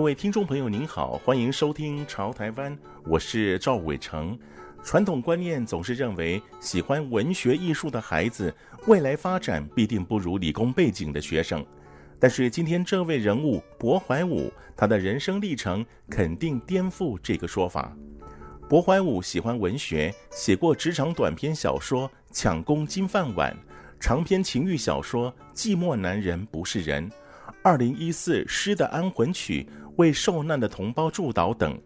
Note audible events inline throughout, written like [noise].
各位听众朋友，您好，欢迎收听《潮台湾》，我是赵伟成。传统观念总是认为，喜欢文学艺术的孩子未来发展必定不如理工背景的学生。但是今天这位人物柏怀武，他的人生历程肯定颠覆这个说法。柏怀武喜欢文学，写过职场短篇小说《抢攻金饭碗》，长篇情欲小说《寂寞男人不是人》，二零一四诗的安魂曲。为受难的同胞祝祷等，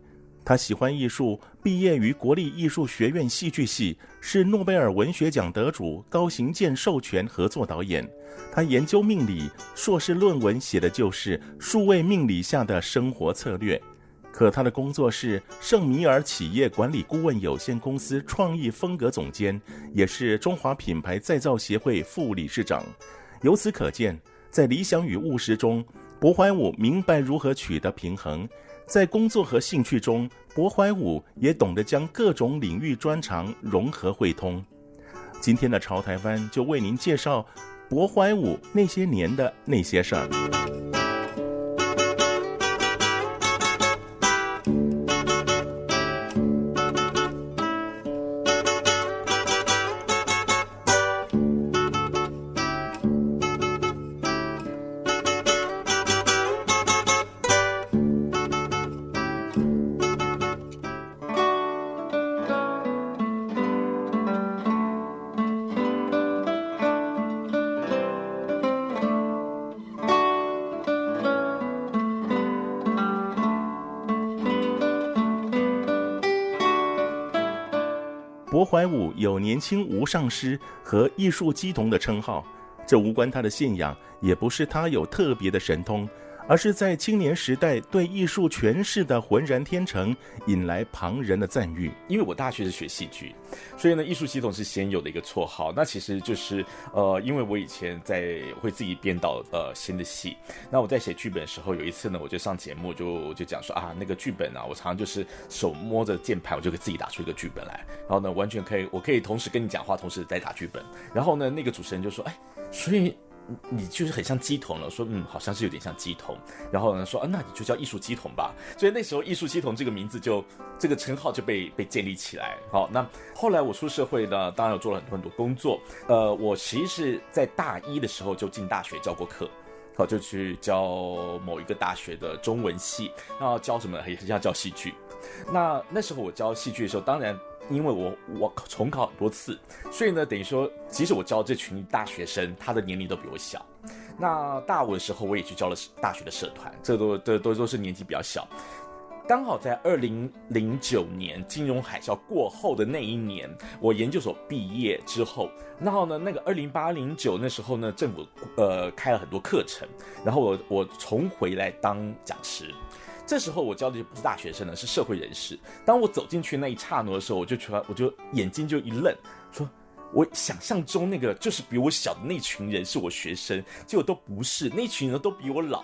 他喜欢艺术，毕业于国立艺术学院戏剧系，是诺贝尔文学奖得主高行健授权合作导演。他研究命理，硕士论文写的就是数位命理下的生活策略。可他的工作是圣米尔企业管理顾问有限公司创意风格总监，也是中华品牌再造协会副理事长。由此可见，在理想与务实中。薄怀武明白如何取得平衡，在工作和兴趣中，薄怀武也懂得将各种领域专长融合汇通。今天的潮台湾就为您介绍薄怀武那些年的那些事儿。怀武有“年轻无上师”和“艺术基童”的称号，这无关他的信仰，也不是他有特别的神通。而是在青年时代对艺术诠释的浑然天成，引来旁人的赞誉。因为我大学是学戏剧，所以呢，艺术系统是先有的一个绰号。那其实就是呃，因为我以前在会自己编导呃新的戏，那我在写剧本的时候，有一次呢，我就上节目就就讲说啊，那个剧本啊，我常常就是手摸着键盘，我就给自己打出一个剧本来，然后呢，完全可以，我可以同时跟你讲话，同时在打剧本。然后呢，那个主持人就说，哎，所以。你就是很像鸡童了，说嗯，好像是有点像鸡童。然后呢，说啊，那你就叫艺术鸡童吧。所以那时候艺术鸡童这个名字就这个称号就被被建立起来。好，那后来我出社会呢，当然有做了很多很多工作。呃，我其实是在大一的时候就进大学教过课，好，就去教某一个大学的中文系，然后教什么也是要教戏剧。那那时候我教戏剧的时候，当然。因为我我重考很多次，所以呢，等于说，即使我教这群大学生，他的年龄都比我小。那大五的时候，我也去教了大学的社团，这都这都都是年纪比较小。刚好在二零零九年金融海啸过后的那一年，我研究所毕业之后，然后呢，那个二零八零九那时候呢，政府呃开了很多课程，然后我我重回来当讲师。这时候我教的就不是大学生了，是社会人士。当我走进去那一刹那的时候，我就觉得，我就眼睛就一愣，说，我想象中那个就是比我小的那群人是我学生，结果都不是，那群人都比我老。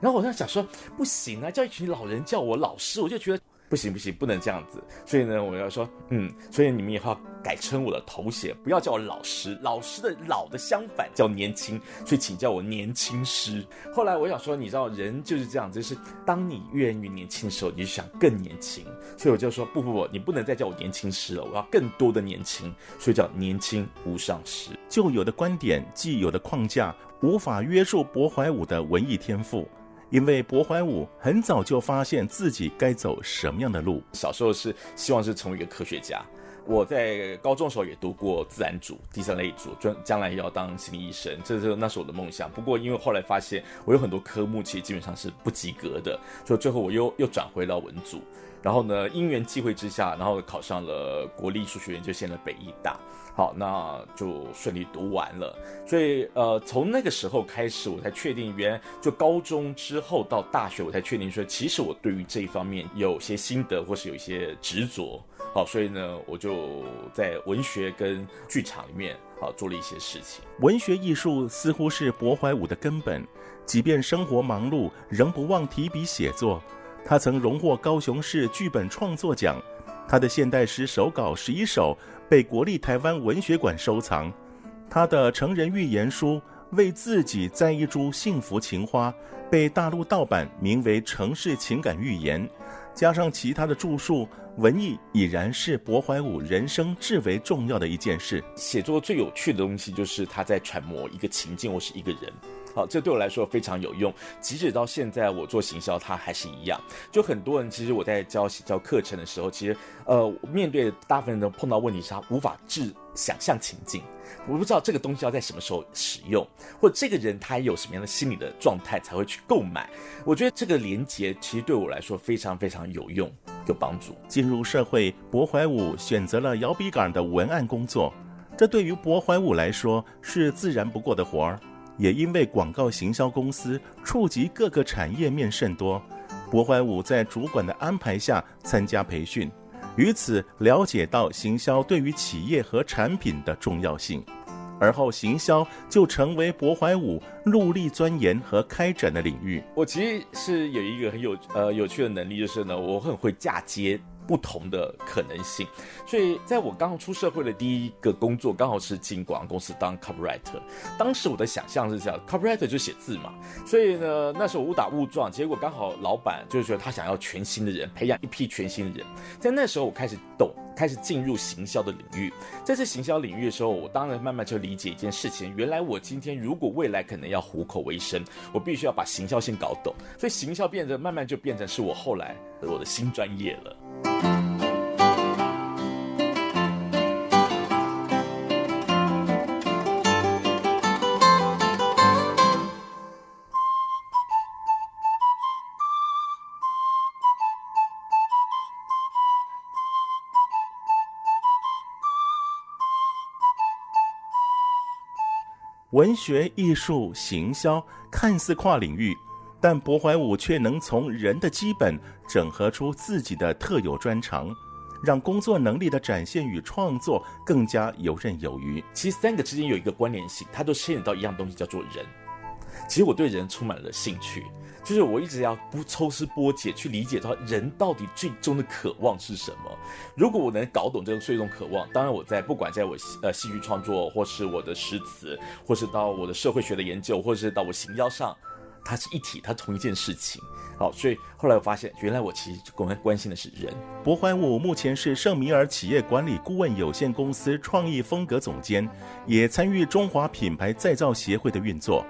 然后我在想说，不行啊，叫一群老人叫我老师，我就觉得。不行不行，不能这样子。所以呢，我要说，嗯，所以你们以后要改称我的头衔，不要叫我老师。老师的老的相反叫年轻，所以请叫我年轻师。后来我想说，你知道人就是这样，就是当你越来越年轻的时候，你就想更年轻。所以我就说，不不不，你不能再叫我年轻师了，我要更多的年轻，所以叫年轻无上师。旧有的观点，既有的框架，无法约束柏怀武的文艺天赋。因为柏怀武很早就发现自己该走什么样的路。小时候是希望是成为一个科学家。我在高中的时候也读过自然组、第三类组，将将来要当心理医生，这是那是我的梦想。不过因为后来发现我有很多科目其实基本上是不及格的，所以最后我又又转回到文组。然后呢，因缘际会之下，然后考上了国立艺术学院，就现在北艺大。好，那就顺利读完了。所以，呃，从那个时候开始，我才确定，原来就高中之后到大学，我才确定说，其实我对于这一方面有些心得，或是有一些执着。好，所以呢，我就在文学跟剧场里面，好做了一些事情。文学艺术似乎是柏怀武的根本，即便生活忙碌，仍不忘提笔写作。他曾荣获高雄市剧本创作奖，他的现代诗手稿十一首被国立台湾文学馆收藏。他的成人寓言书《为自己栽一株幸福情花》被大陆盗版，名为《城市情感寓言》。加上其他的著述，文艺已然是柏怀武人生至为重要的一件事。写作最有趣的东西，就是他在揣摩一个情境或是一个人。好，这对我来说非常有用。即使到现在我做行销，它还是一样。就很多人，其实我在教行销课程的时候，其实呃，面对大部分人都碰到问题是他无法置想象情境。我不知道这个东西要在什么时候使用，或者这个人他有什么样的心理的状态才会去购买。我觉得这个连接其实对我来说非常非常有用，有帮助。进入社会，柏怀武选择了摇笔杆的文案工作，这对于柏怀武来说是自然不过的活儿。也因为广告行销公司触及各个产业面甚多，柏怀武在主管的安排下参加培训。于此了解到行销对于企业和产品的重要性，而后行销就成为柏怀武努力钻研和开展的领域。我其实是有一个很有呃有趣的能力，就是呢，我很会嫁接。不同的可能性，所以在我刚出社会的第一个工作，刚好是进广告公司当 copywriter。当时我的想象是这样，copywriter 就写字嘛，所以呢，那时候误打误撞，结果刚好老板就是说他想要全新的人，培养一批全新的人。在那时候，我开始懂，开始进入行销的领域。在这行销领域的时候，我当然慢慢就理解一件事情：原来我今天如果未来可能要糊口为生，我必须要把行销先搞懂。所以行销变得慢慢就变成是我后来我的新专业了。文学、艺术、行销看似跨领域。但薄怀武却能从人的基本整合出自己的特有专长，让工作能力的展现与创作更加游刃有余。其实三个之间有一个关联性，它都牵扯到一样东西，叫做人。其实我对人充满了兴趣，就是我一直要不抽丝剥茧去理解到人到底最终的渴望是什么。如果我能搞懂这个最终渴望，当然我在不管在我呃戏剧创作，或是我的诗词，或是到我的社会学的研究，或是到我行销上。它是一体，它同一件事情。好，所以后来我发现，原来我其实更关心的是人。柏怀武目前是圣米尔企业管理顾问有限公司创意风格总监，也参与中华品牌再造协会的运作。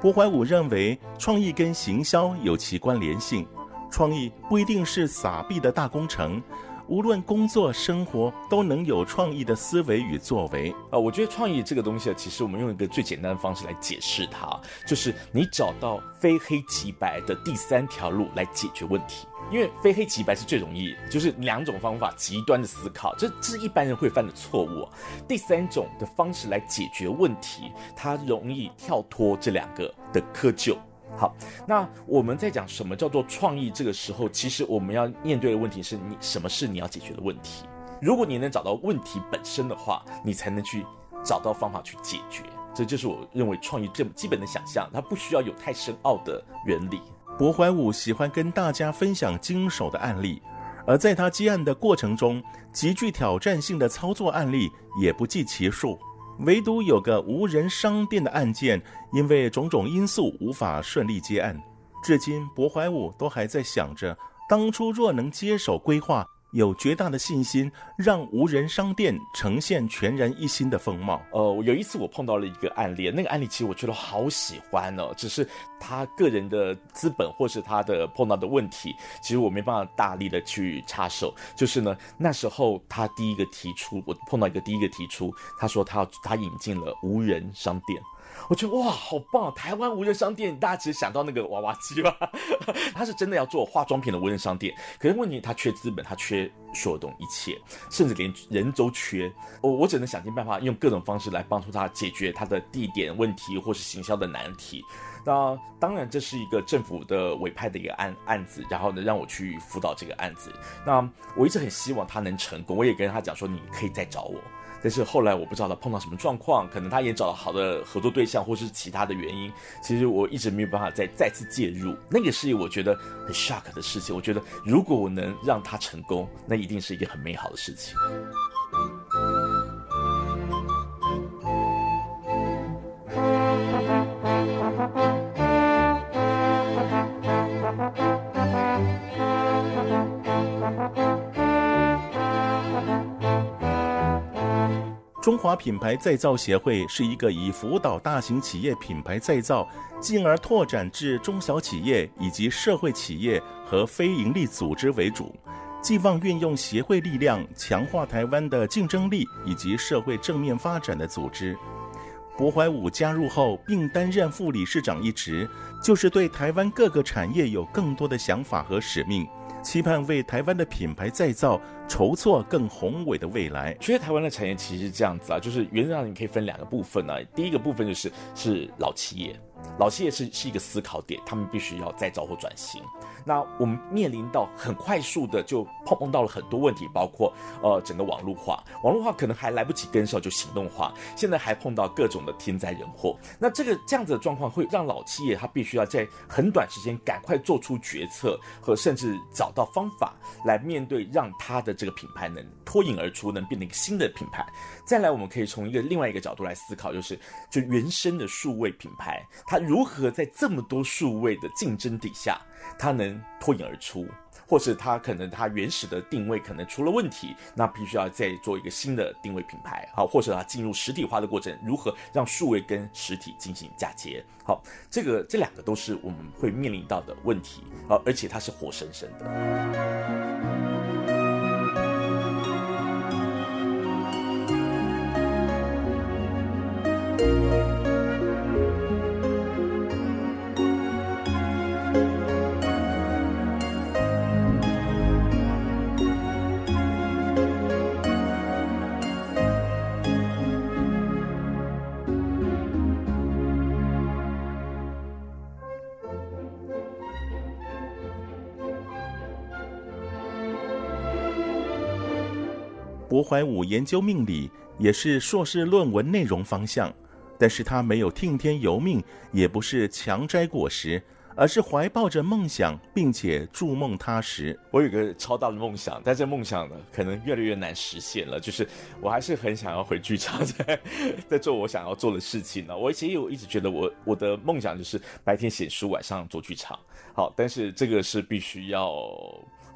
柏怀武认为，创意跟行销有其关联性，创意不一定是撒币的大工程。无论工作生活都能有创意的思维与作为啊！我觉得创意这个东西啊，其实我们用一个最简单的方式来解释它，就是你找到非黑即白的第三条路来解决问题。因为非黑即白是最容易，就是两种方法极端的思考，这这是一般人会犯的错误。第三种的方式来解决问题，它容易跳脱这两个的窠臼。好，那我们在讲什么叫做创意？这个时候，其实我们要面对的问题是你什么是你要解决的问题。如果你能找到问题本身的话，你才能去找到方法去解决。这就是我认为创意这么基本的想象，它不需要有太深奥的原理。薄怀武喜欢跟大家分享经手的案例，而在他接案的过程中，极具挑战性的操作案例也不计其数。唯独有个无人商店的案件，因为种种因素无法顺利接案，至今薄怀武都还在想着，当初若能接手规划。有绝大的信心，让无人商店呈现全然一新的风貌。呃，有一次我碰到了一个案例，那个案例其实我觉得好喜欢哦，只是他个人的资本或是他的碰到的问题，其实我没办法大力的去插手。就是呢，那时候他第一个提出，我碰到一个第一个提出，他说他要他引进了无人商店。我觉得哇，好棒！台湾无人商店，大家只想到那个娃娃机吧？[laughs] 他是真的要做化妆品的无人商店，可是问题他缺资本，他缺所有东一切，甚至连人都缺。我我只能想尽办法，用各种方式来帮助他解决他的地点问题或是行销的难题。那当然，这是一个政府的委派的一个案案子，然后呢，让我去辅导这个案子。那我一直很希望他能成功，我也跟他讲说，你可以再找我。但是后来我不知道他碰到什么状况，可能他也找了好的合作对象，或是其他的原因。其实我一直没有办法再再次介入。那个是我觉得很 shock 的事情。我觉得如果我能让他成功，那一定是一件很美好的事情。中华品牌再造协会是一个以辅导大型企业品牌再造，进而拓展至中小企业以及社会企业和非营利组织为主，寄望运用协会力量强化台湾的竞争力以及社会正面发展的组织。柏怀武加入后并担任副理事长一职，就是对台湾各个产业有更多的想法和使命。期盼为台湾的品牌再造筹措更宏伟的未来。所以台湾的产业其实是这样子啊，就是原则上你可以分两个部分呢、啊。第一个部分就是是老企业，老企业是是一个思考点，他们必须要再造或转型。那我们面临到很快速的就碰碰到了很多问题，包括呃整个网络化，网络化可能还来不及跟上就行动化，现在还碰到各种的天灾人祸。那这个这样子的状况会让老企业他必须要在很短时间赶快做出决策和甚至找到方法来面对，让他的这个品牌能脱颖而出，能变成一个新的品牌。再来，我们可以从一个另外一个角度来思考，就是就原生的数位品牌，它如何在这么多数位的竞争底下。它能脱颖而出，或是它可能它原始的定位可能出了问题，那必须要再做一个新的定位品牌，好，或者它进入实体化的过程，如何让数位跟实体进行嫁接？好，这个这两个都是我们会面临到的问题，好，而且它是活生生的。博怀武研究命理也是硕士论文内容方向，但是他没有听天由命，也不是强摘果实，而是怀抱着梦想，并且筑梦踏实。我有个超大的梦想，但这梦想呢，可能越来越难实现了。就是我还是很想要回剧场，在 [laughs] 在做我想要做的事情呢。我其实我一直觉得我我的梦想就是白天写书，晚上做剧场。好，但是这个是必须要。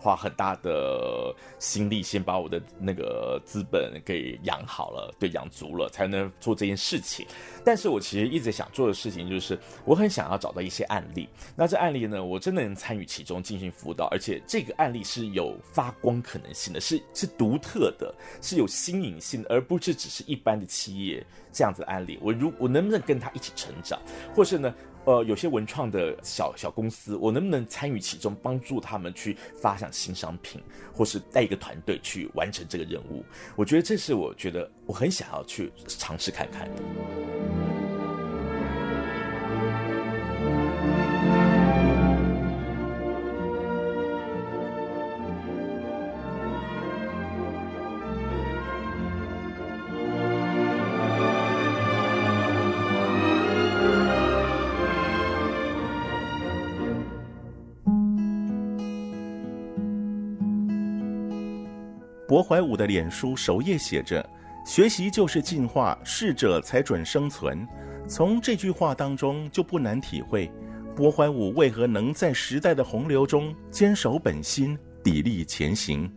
花很大的心力，先把我的那个资本给养好了，对，养足了，才能做这件事情。但是我其实一直想做的事情，就是我很想要找到一些案例。那这案例呢，我真的能参与其中进行辅导，而且这个案例是有发光可能性的，是是独特的，是有新颖性，而不是只是一般的企业这样子的案例。我如我能不能跟他一起成长，或是呢？呃，有些文创的小小公司，我能不能参与其中，帮助他们去发展新商品，或是带一个团队去完成这个任务？我觉得这是我觉得我很想要去尝试看看的。薄怀武的脸书首页写着：“学习就是进化，适者才准生存。”从这句话当中就不难体会，薄怀武为何能在时代的洪流中坚守本心，砥砺前行。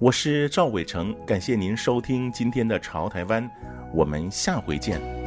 我是赵伟成，感谢您收听今天的《潮台湾》，我们下回见。